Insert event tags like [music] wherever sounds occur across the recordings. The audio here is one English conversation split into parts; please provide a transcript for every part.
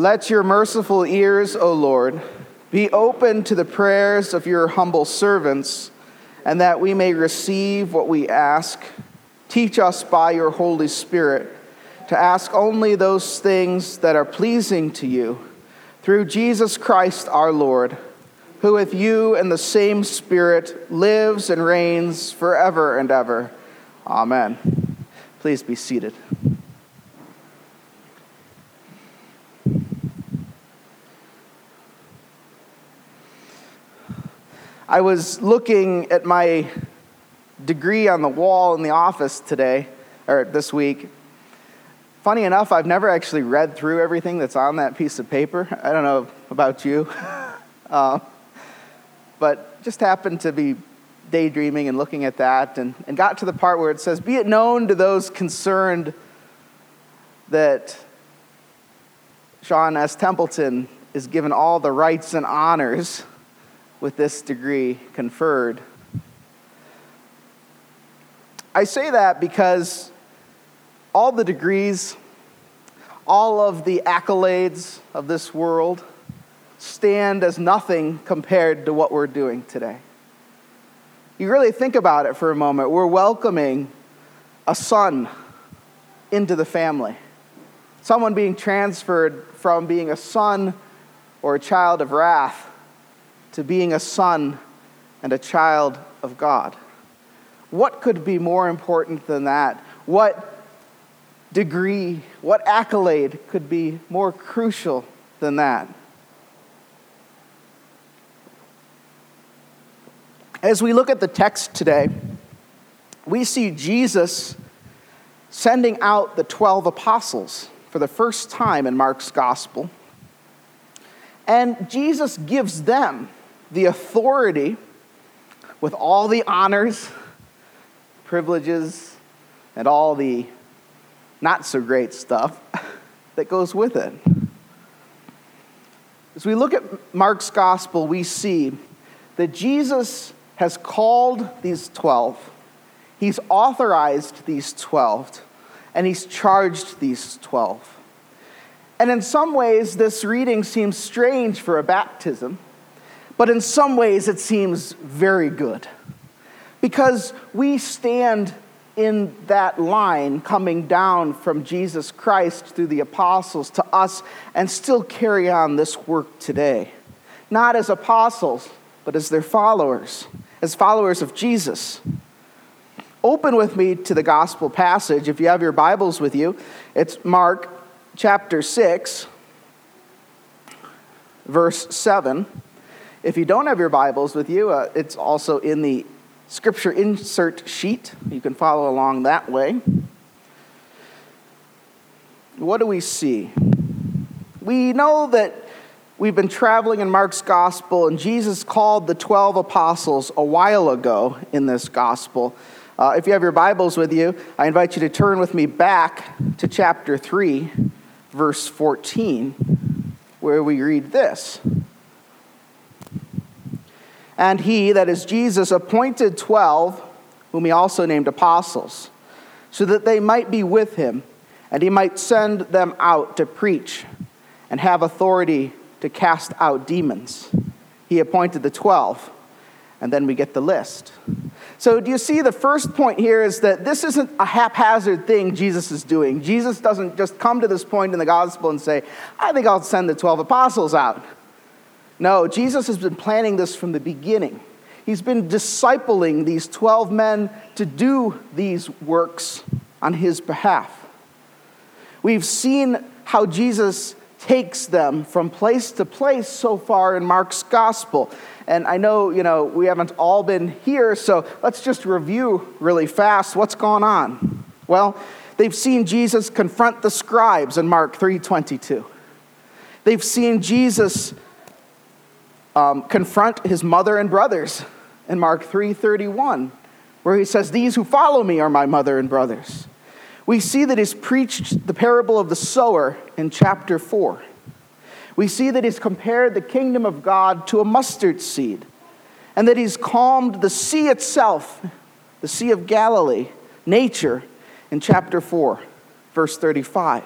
Let your merciful ears, O Lord, be open to the prayers of your humble servants, and that we may receive what we ask. Teach us by your Holy Spirit to ask only those things that are pleasing to you, through Jesus Christ our Lord, who with you and the same Spirit lives and reigns forever and ever. Amen. Please be seated. I was looking at my degree on the wall in the office today, or this week. Funny enough, I've never actually read through everything that's on that piece of paper. [laughs] I don't know about you. uh, [laughs] but just happened to be daydreaming and looking at that and, and got to the part where it says, Be it known to those concerned that Sean S. Templeton is given all the rights and honors with this degree conferred. I say that because all the degrees, all of the accolades of this world stand as nothing compared to what we're doing today. You really think about it for a moment. We're welcoming a son into the family, someone being transferred from being a son or a child of wrath to being a son and a child of God. What could be more important than that? What degree, what accolade could be more crucial than that? As we look at the text today, we see Jesus sending out the 12 apostles for the first time in Mark's gospel. And Jesus gives them the authority with all the honors, privileges, and all the not so great stuff [laughs] that goes with it. As we look at Mark's gospel, we see that Jesus has called these 12, he's authorized these 12, and he's charged these 12. And in some ways, this reading seems strange for a baptism but in some ways it seems very good. Because we stand in that line coming down from Jesus Christ through the apostles to us and still carry on this work today. Not as apostles, but as their followers, as followers of Jesus. Open with me to the gospel passage. If you have your Bibles with you, it's Mark chapter 6, verse 7. If you don't have your Bibles with you, uh, it's also in the scripture insert sheet. You can follow along that way. What do we see? We know that we've been traveling in Mark's gospel, and Jesus called the 12 apostles a while ago in this gospel. Uh, if you have your Bibles with you, I invite you to turn with me back to chapter 3, verse 14, where we read this. And he, that is Jesus, appointed twelve, whom he also named apostles, so that they might be with him, and he might send them out to preach and have authority to cast out demons. He appointed the twelve, and then we get the list. So, do you see the first point here is that this isn't a haphazard thing Jesus is doing. Jesus doesn't just come to this point in the gospel and say, I think I'll send the 12 apostles out. No, Jesus has been planning this from the beginning. He's been discipling these 12 men to do these works on his behalf. We've seen how Jesus takes them from place to place so far in Mark's gospel. And I know, you know, we haven't all been here, so let's just review really fast what's gone on. Well, they've seen Jesus confront the scribes in Mark 3:22. They've seen Jesus um, confront his mother and brothers in Mark 3:31, where he says, "These who follow me are my mother and brothers." We see that he's preached the parable of the sower in chapter 4. We see that he's compared the kingdom of God to a mustard seed, and that he's calmed the sea itself, the Sea of Galilee, nature, in chapter 4, verse 35.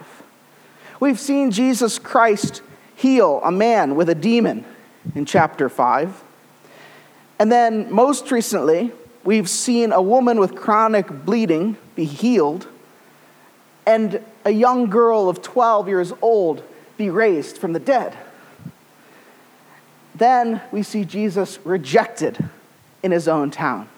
We've seen Jesus Christ heal a man with a demon in chapter 5. And then, most recently, we've seen a woman with chronic bleeding be healed, and a young girl of 12 years old be raised from the dead. Then we see Jesus rejected in his own town.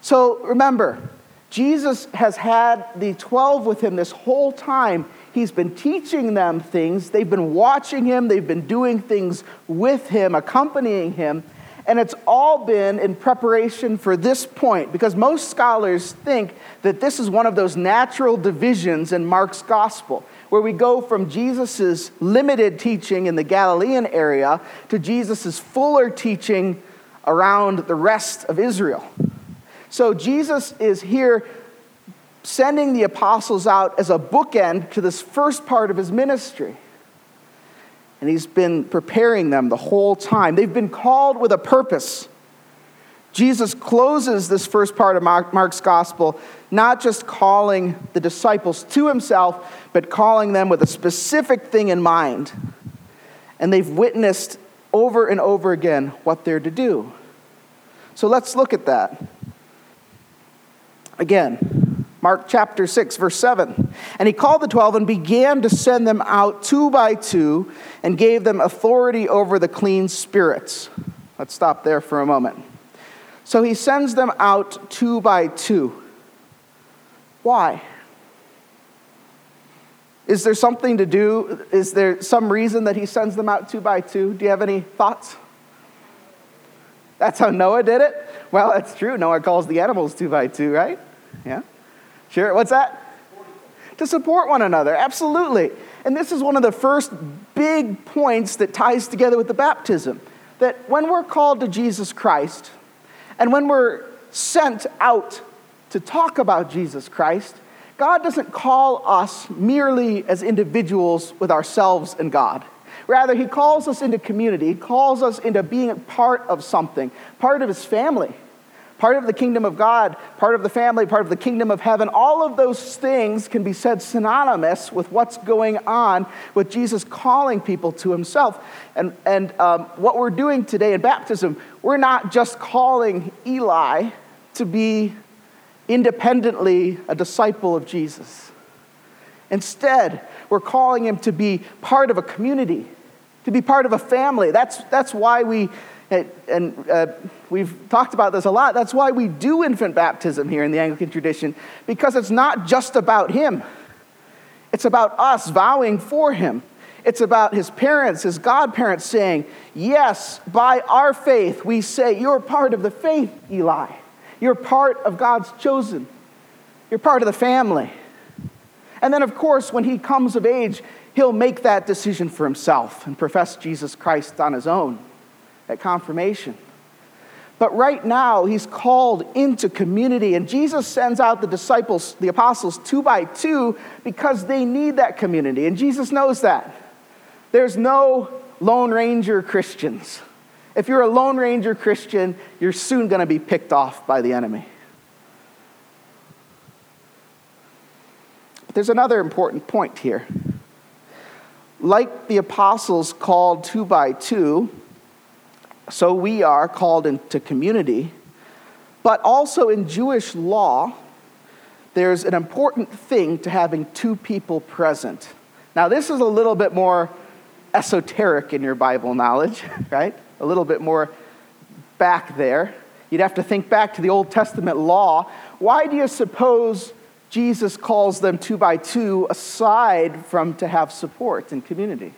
So remember, Jesus has had the 12 with him this whole time. He's been teaching them things. They've been watching him. They've been doing things with him, accompanying him. And it's all been in preparation for this point because most scholars think that this is one of those natural divisions in Mark's gospel where we go from Jesus' limited teaching in the Galilean area to Jesus' fuller teaching around the rest of Israel. So Jesus is here sending the apostles out as a bookend to this first part of his ministry. And he's been preparing them the whole time. They've been called with a purpose. Jesus closes this first part of Mark's gospel, not just calling the disciples to himself, but calling them with a specific thing in mind. And they've witnessed over and over again what they're to do. So let's look at that. Again, Mark chapter 6, verse 7. And he called the twelve and began to send them out two by two and gave them authority over the clean spirits. Let's stop there for a moment. So he sends them out two by two. Why? Is there something to do? Is there some reason that he sends them out two by two? Do you have any thoughts? That's how Noah did it? Well, that's true. Noah calls the animals two by two, right? Yeah. Sure. What's that? To support one another. Absolutely. And this is one of the first big points that ties together with the baptism. That when we're called to Jesus Christ and when we're sent out to talk about Jesus Christ, God doesn't call us merely as individuals with ourselves and God. Rather, He calls us into community. He calls us into being part of something, part of His family part of the kingdom of God, part of the family, part of the kingdom of heaven. All of those things can be said synonymous with what's going on with Jesus calling people to himself. And, and um, what we're doing today in baptism, we're not just calling Eli to be independently a disciple of Jesus. Instead, we're calling him to be part of a community, to be part of a family. That's, that's why we and uh, we've talked about this a lot. That's why we do infant baptism here in the Anglican tradition, because it's not just about him, it's about us vowing for him. It's about his parents, his godparents saying, Yes, by our faith, we say, You're part of the faith, Eli. You're part of God's chosen. You're part of the family. And then, of course, when he comes of age, he'll make that decision for himself and profess Jesus Christ on his own at confirmation. But right now, he's called into community, and Jesus sends out the disciples, the apostles, two by two because they need that community. And Jesus knows that. There's no Lone Ranger Christians. If you're a Lone Ranger Christian, you're soon going to be picked off by the enemy. But there's another important point here. Like the apostles called two by two, so we are called into community. But also in Jewish law, there's an important thing to having two people present. Now, this is a little bit more esoteric in your Bible knowledge, [laughs] right? A little bit more back there. You'd have to think back to the Old Testament law. Why do you suppose Jesus calls them two by two aside from to have support and community?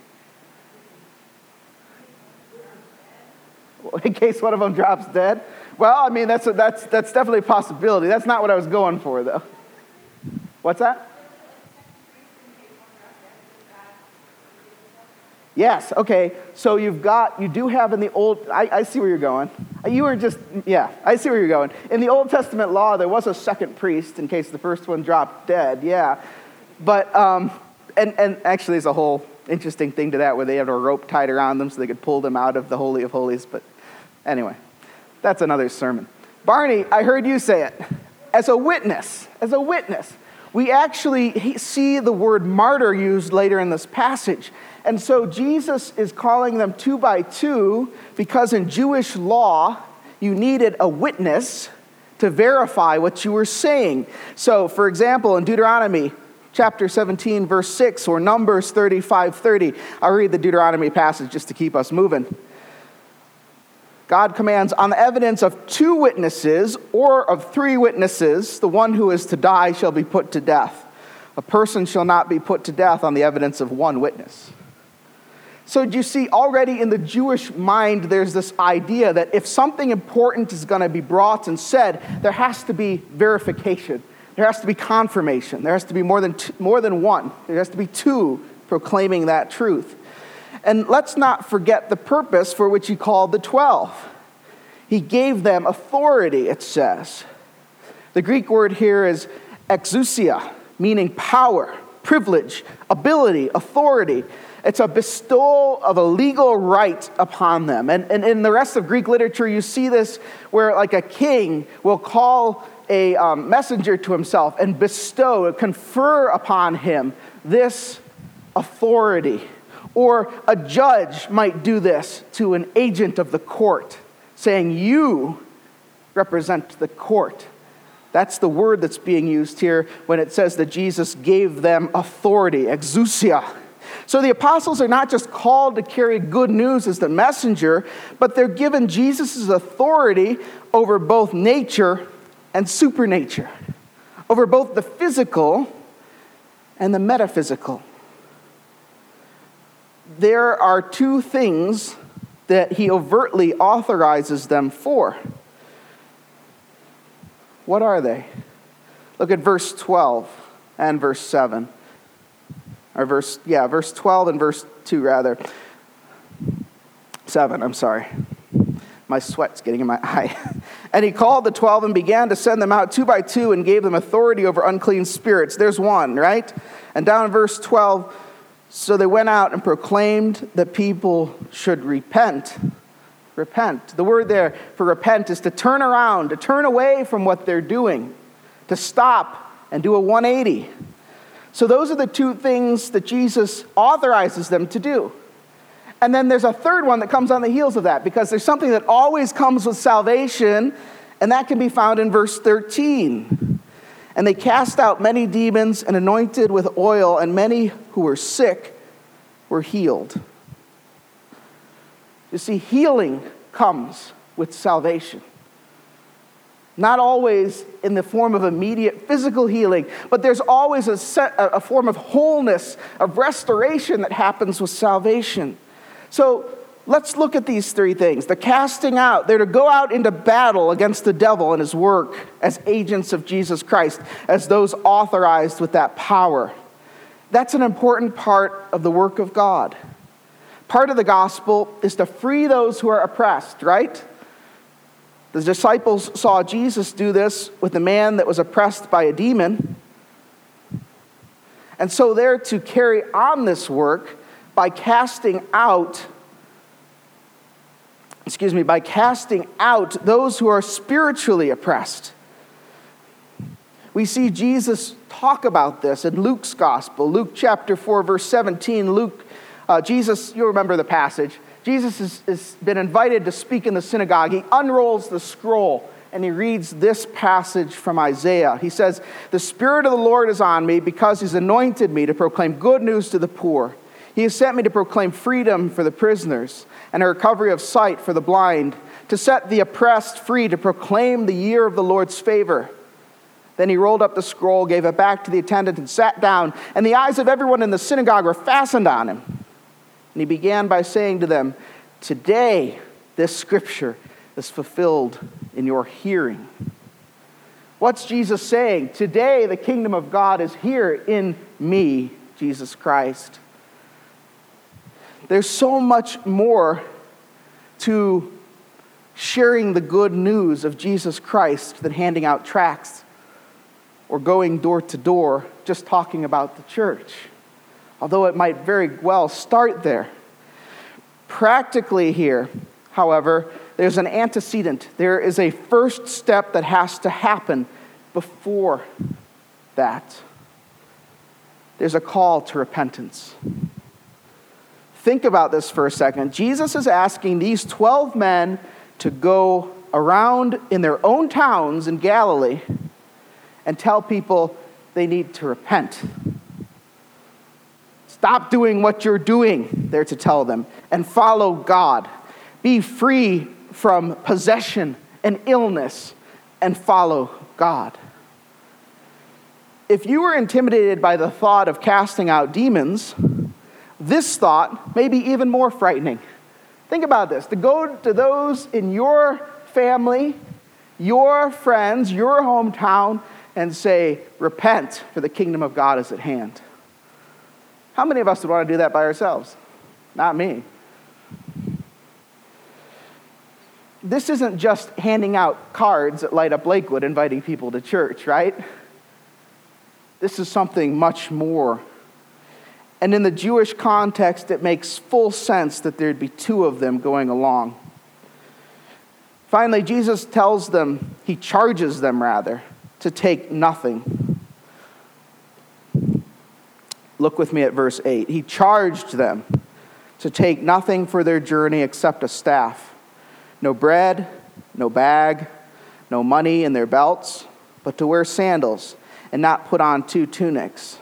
[laughs] in case one of them drops dead? Well, I mean, that's, a, that's, that's definitely a possibility. That's not what I was going for, though. What's that? Yes, okay. So you've got, you do have in the Old, I, I, see where you're going. You were just, yeah, I see where you're going. In the Old Testament law, there was a second priest in case the first one dropped dead, yeah. But, um, and, and actually, there's a whole interesting thing to that where they had a rope tied around them so they could pull them out of the Holy of Holies, but Anyway, that's another sermon. Barney, I heard you say it. As a witness, as a witness, We actually see the word martyr used later in this passage. And so Jesus is calling them two by two because in Jewish law, you needed a witness to verify what you were saying. So, for example, in Deuteronomy chapter 17, verse 6, or Numbers 35 30, I'll read the Deuteronomy passage just to keep us moving. God commands on the evidence of two witnesses or of three witnesses, the one who is to die shall be put to death. A person shall not be put to death on the evidence of one witness. So, do you see, already in the Jewish mind, there's this idea that if something important is going to be brought and said, there has to be verification, there has to be confirmation, there has to be more than, more than one, there has to be two proclaiming that truth. And let's not forget the purpose for which he called the 12. He gave them authority, it says. The Greek word here is exousia, meaning power, privilege, ability, authority. It's a bestowal of a legal right upon them. And, and in the rest of Greek literature, you see this where, like, a king will call a um, messenger to himself and bestow, confer upon him this authority. Or a judge might do this to an agent of the court, saying, You represent the court. That's the word that's being used here when it says that Jesus gave them authority, exousia. So the apostles are not just called to carry good news as the messenger, but they're given Jesus' authority over both nature and supernature, over both the physical and the metaphysical. There are two things that he overtly authorizes them for. What are they? Look at verse 12 and verse 7 or verse, yeah, verse 12 and verse 2, rather. 7, I'm sorry. My sweat's getting in my [laughs] eye. and he called the 12 and began to send them out two by two and gave them authority over unclean spirits. There's one, right? And down in verse 12, so they went out and proclaimed that people should repent. Repent. The word there for repent is to turn around, to turn away from what they're doing, to stop and do a 180. So, those are the two things that Jesus authorizes them to do. And then there's a third one that comes on the heels of that because there's something that always comes with salvation, and that can be found in verse 13. And they cast out many demons and anointed with oil, and many who were sick were healed. You see, healing comes with salvation. Not always in the form of immediate physical healing, but there's always a, set, a form of wholeness, of restoration that happens with salvation. So let's look at these three things. The casting out, they're to go out into battle against the devil and his work as agents of Jesus Christ, as those authorized with that power. That's an important part of the work of God. Part of the gospel is to free those who are oppressed, right? The disciples saw Jesus do this with a man that was oppressed by a demon. And so they're to carry on this work by casting out, excuse me, by casting out those who are spiritually oppressed. We see Jesus talk about this in Luke's gospel, Luke chapter 4, verse 17. Luke, uh, Jesus, you'll remember the passage. Jesus has, has been invited to speak in the synagogue. He unrolls the scroll and he reads this passage from Isaiah. He says, The Spirit of the Lord is on me because he's anointed me to proclaim good news to the poor. He has sent me to proclaim freedom for the prisoners and a recovery of sight for the blind, to set the oppressed free, to proclaim the year of the Lord's favor. Then he rolled up the scroll, gave it back to the attendant, and sat down. And the eyes of everyone in the synagogue were fastened on him. And he began by saying to them, Today, this scripture is fulfilled in your hearing. What's Jesus saying? Today, the kingdom of God is here in me, Jesus Christ. There's so much more to sharing the good news of Jesus Christ than handing out tracts or going door to door just talking about the church although it might very well start there. Practically, here, however, there's an antecedent. There is a first step that has to happen before that. there's a call to repentance. Think about this for a second. Jesus is asking these 12 men to go around in their own towns in Galilee and tell people they need to repent. Stop doing what you're doing, they're to tell them, and follow God. Be free from possession and illness and follow God. If you were intimidated by the thought of casting out demons, this thought may be even more frightening. Think about this to go to those in your family, your friends, your hometown, and say, Repent, for the kingdom of God is at hand. How many of us would want to do that by ourselves? Not me. This isn't just handing out cards at Light Up Lakewood inviting people to church, right? This is something much more and in the Jewish context, it makes full sense that there'd be two of them going along. Finally, Jesus tells them, he charges them rather, to take nothing. Look with me at verse 8. He charged them to take nothing for their journey except a staff no bread, no bag, no money in their belts, but to wear sandals and not put on two tunics.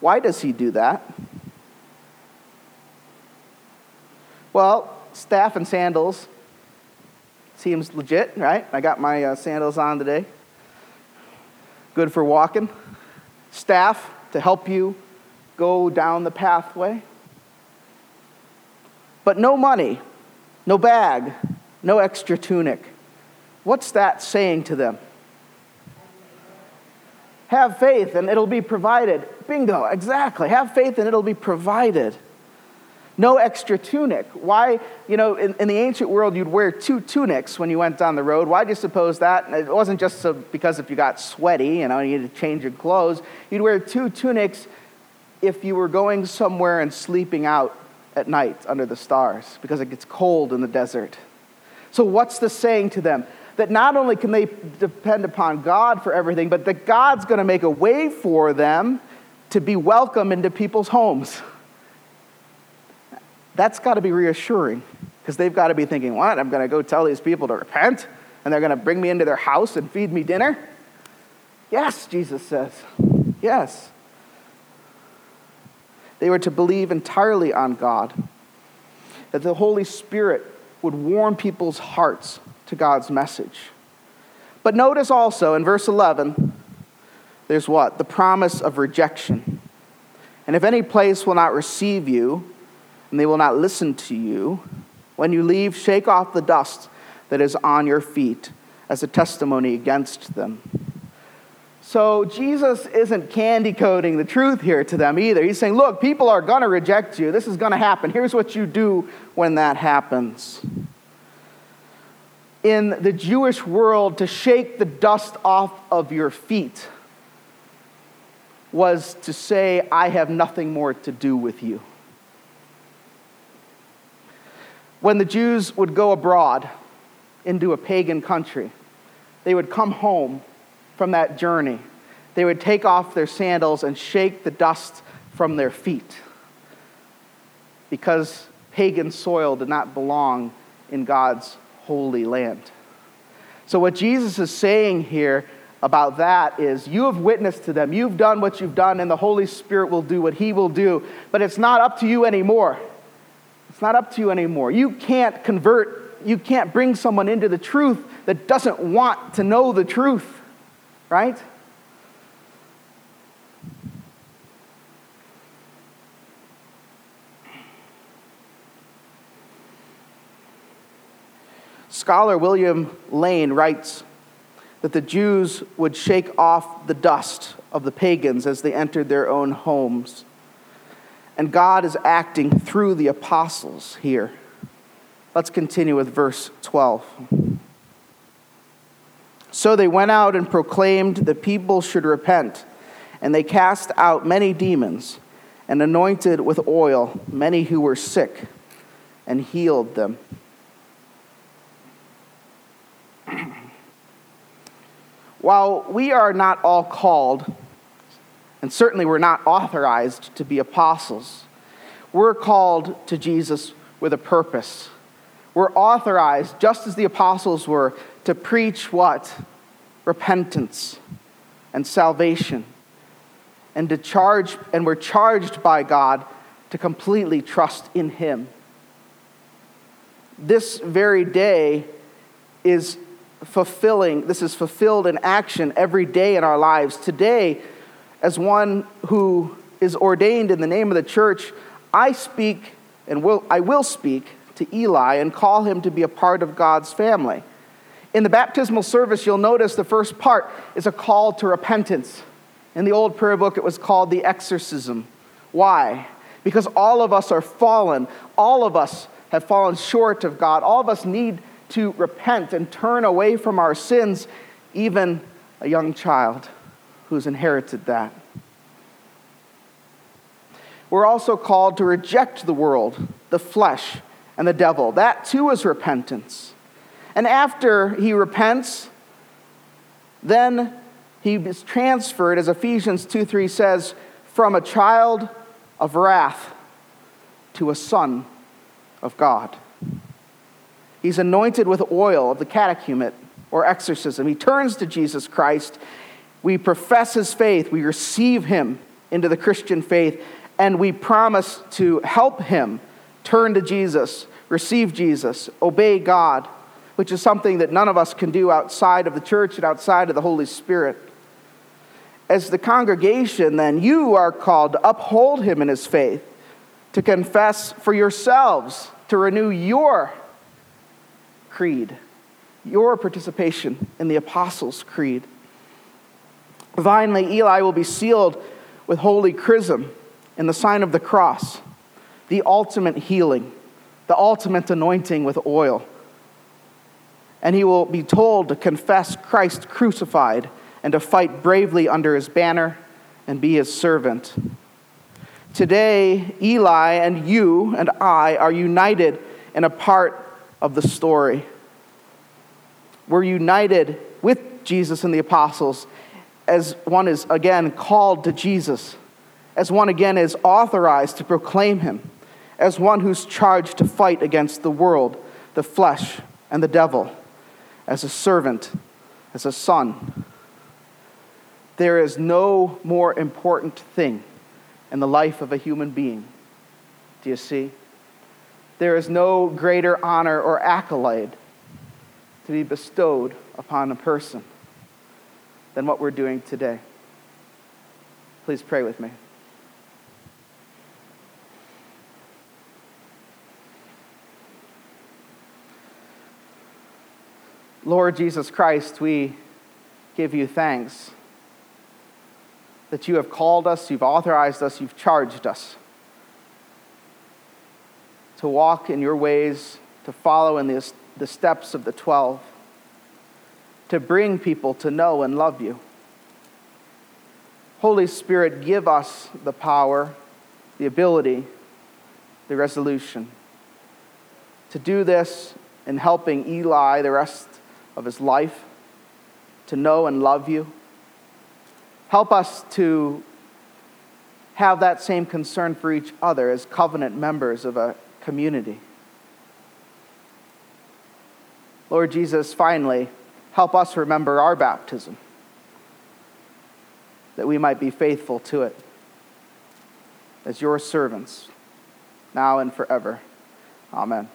Why does he do that? Well, staff and sandals seems legit, right? I got my uh, sandals on today. Good for walking. Staff to help you go down the pathway. But no money, no bag, no extra tunic. What's that saying to them? Have faith and it'll be provided. Bingo, exactly. Have faith and it'll be provided. No extra tunic. Why, you know, in, in, the ancient world, you'd wear two tunics when you went down the road. Why do you suppose that? It wasn't just so because if you got sweaty, you know, you needed to change your clothes. You'd wear two tunics if you were going somewhere and sleeping out at night under the stars because it gets cold in the desert. So, what's the saying to them? That not only can they depend upon God for everything, but that God's going to make a way for them to be welcome into people's homes. That's got to be reassuring because they've got to be thinking, what? I'm going to go tell these people to repent and they're going to bring me into their house and feed me dinner? Yes, Jesus says. Yes. They were to believe entirely on God, that the Holy Spirit would warm people's hearts to God's message. But notice also in verse 11, there's what? The promise of rejection. And if any place will not receive you, and they will not listen to you, when you leave, shake off the dust that is on your feet as a testimony against them. So Jesus isn't candy coating the truth here to them either. He's saying, look, people are going to reject you. This is going to happen. Here's what you do when that happens in the Jewish world to shake the dust off of your feet was to say, I have nothing more to do with you. When the Jews would go abroad into a pagan country, they would come home from that journey. They would take off their sandals and shake the dust from their feet because pagan soil did not belong in God's holy land. So, what Jesus is saying here about that is you have witnessed to them, you've done what you've done, and the Holy Spirit will do what He will do, but it's not up to you anymore. It's not up to you anymore. You can't convert, you can't bring someone into the truth that doesn't want to know the truth, right? Scholar William Lane writes that the Jews would shake off the dust of the pagans as they entered their own homes. And God is acting through the apostles here. Let's continue with verse 12. So they went out and proclaimed the people should repent, and they cast out many demons and anointed with oil many who were sick and healed them. While we are not all called And certainly we're not authorized to be apostles. We're called to Jesus with a purpose. We're authorized, just as the apostles were, to preach what? Repentance and salvation. And to charge, and we're charged by God to completely trust in Him. This very day is fulfilling, this is fulfilled in action every day in our lives. Today, as one who is ordained in the name of the church, I speak and will, I will speak to Eli and call him to be a part of God's family. In the baptismal service, you'll notice the first part is a call to repentance. In the old prayer book, it was called the exorcism. Why? Because all of us are fallen. All of us have fallen short of God. All of us need to repent and turn away from our sins, even a young child who's inherited that. We're also called to reject the world, the flesh, and the devil. That too is repentance. And after he repents, then he is transferred, as Ephesians 2 3 says, from a child of wrath to a son of God. He's anointed with oil of the catechumen or exorcism. He turns to Jesus Christ. We profess his faith. We receive him into the Christian faith. And we promise to help him turn to Jesus, receive Jesus, obey God, which is something that none of us can do outside of the church and outside of the Holy Spirit. As the congregation, then, you are called to uphold him in his faith, to confess for yourselves, to renew your Creed, your participation in the Apostles' Creed. Finally, Eli will be sealed with holy chrism in the sign of the cross, the ultimate healing, the ultimate anointing with oil. And he will be told to confess Christ crucified and to fight bravely under his banner and be his servant. Today, Eli and you and I are united in a part of the story. We're united with Jesus and the apostles as one is again called to Jesus, as one again is authorized to proclaim him, as one who's charged to fight against the world, the flesh, and the devil, as a servant, as a son. There is no more important thing in the life of a human being. Do you see? There is no greater honor or accolade to be bestowed upon a person than what we're doing today. Please pray with me. Lord Jesus Christ, we give you thanks that you have called us, you've authorized us, you've charged us to walk in your ways, to follow in the, the steps of the 12, to bring people to know and love you. Holy Spirit, give us the power, the ability, the resolution to do this in helping Eli the rest of his life to know and love you. Help us to have that same concern for each other as covenant members of a community. Lord Jesus, finally, help us remember our baptism, that we might be faithful to it as your servants, now and forever. Amen.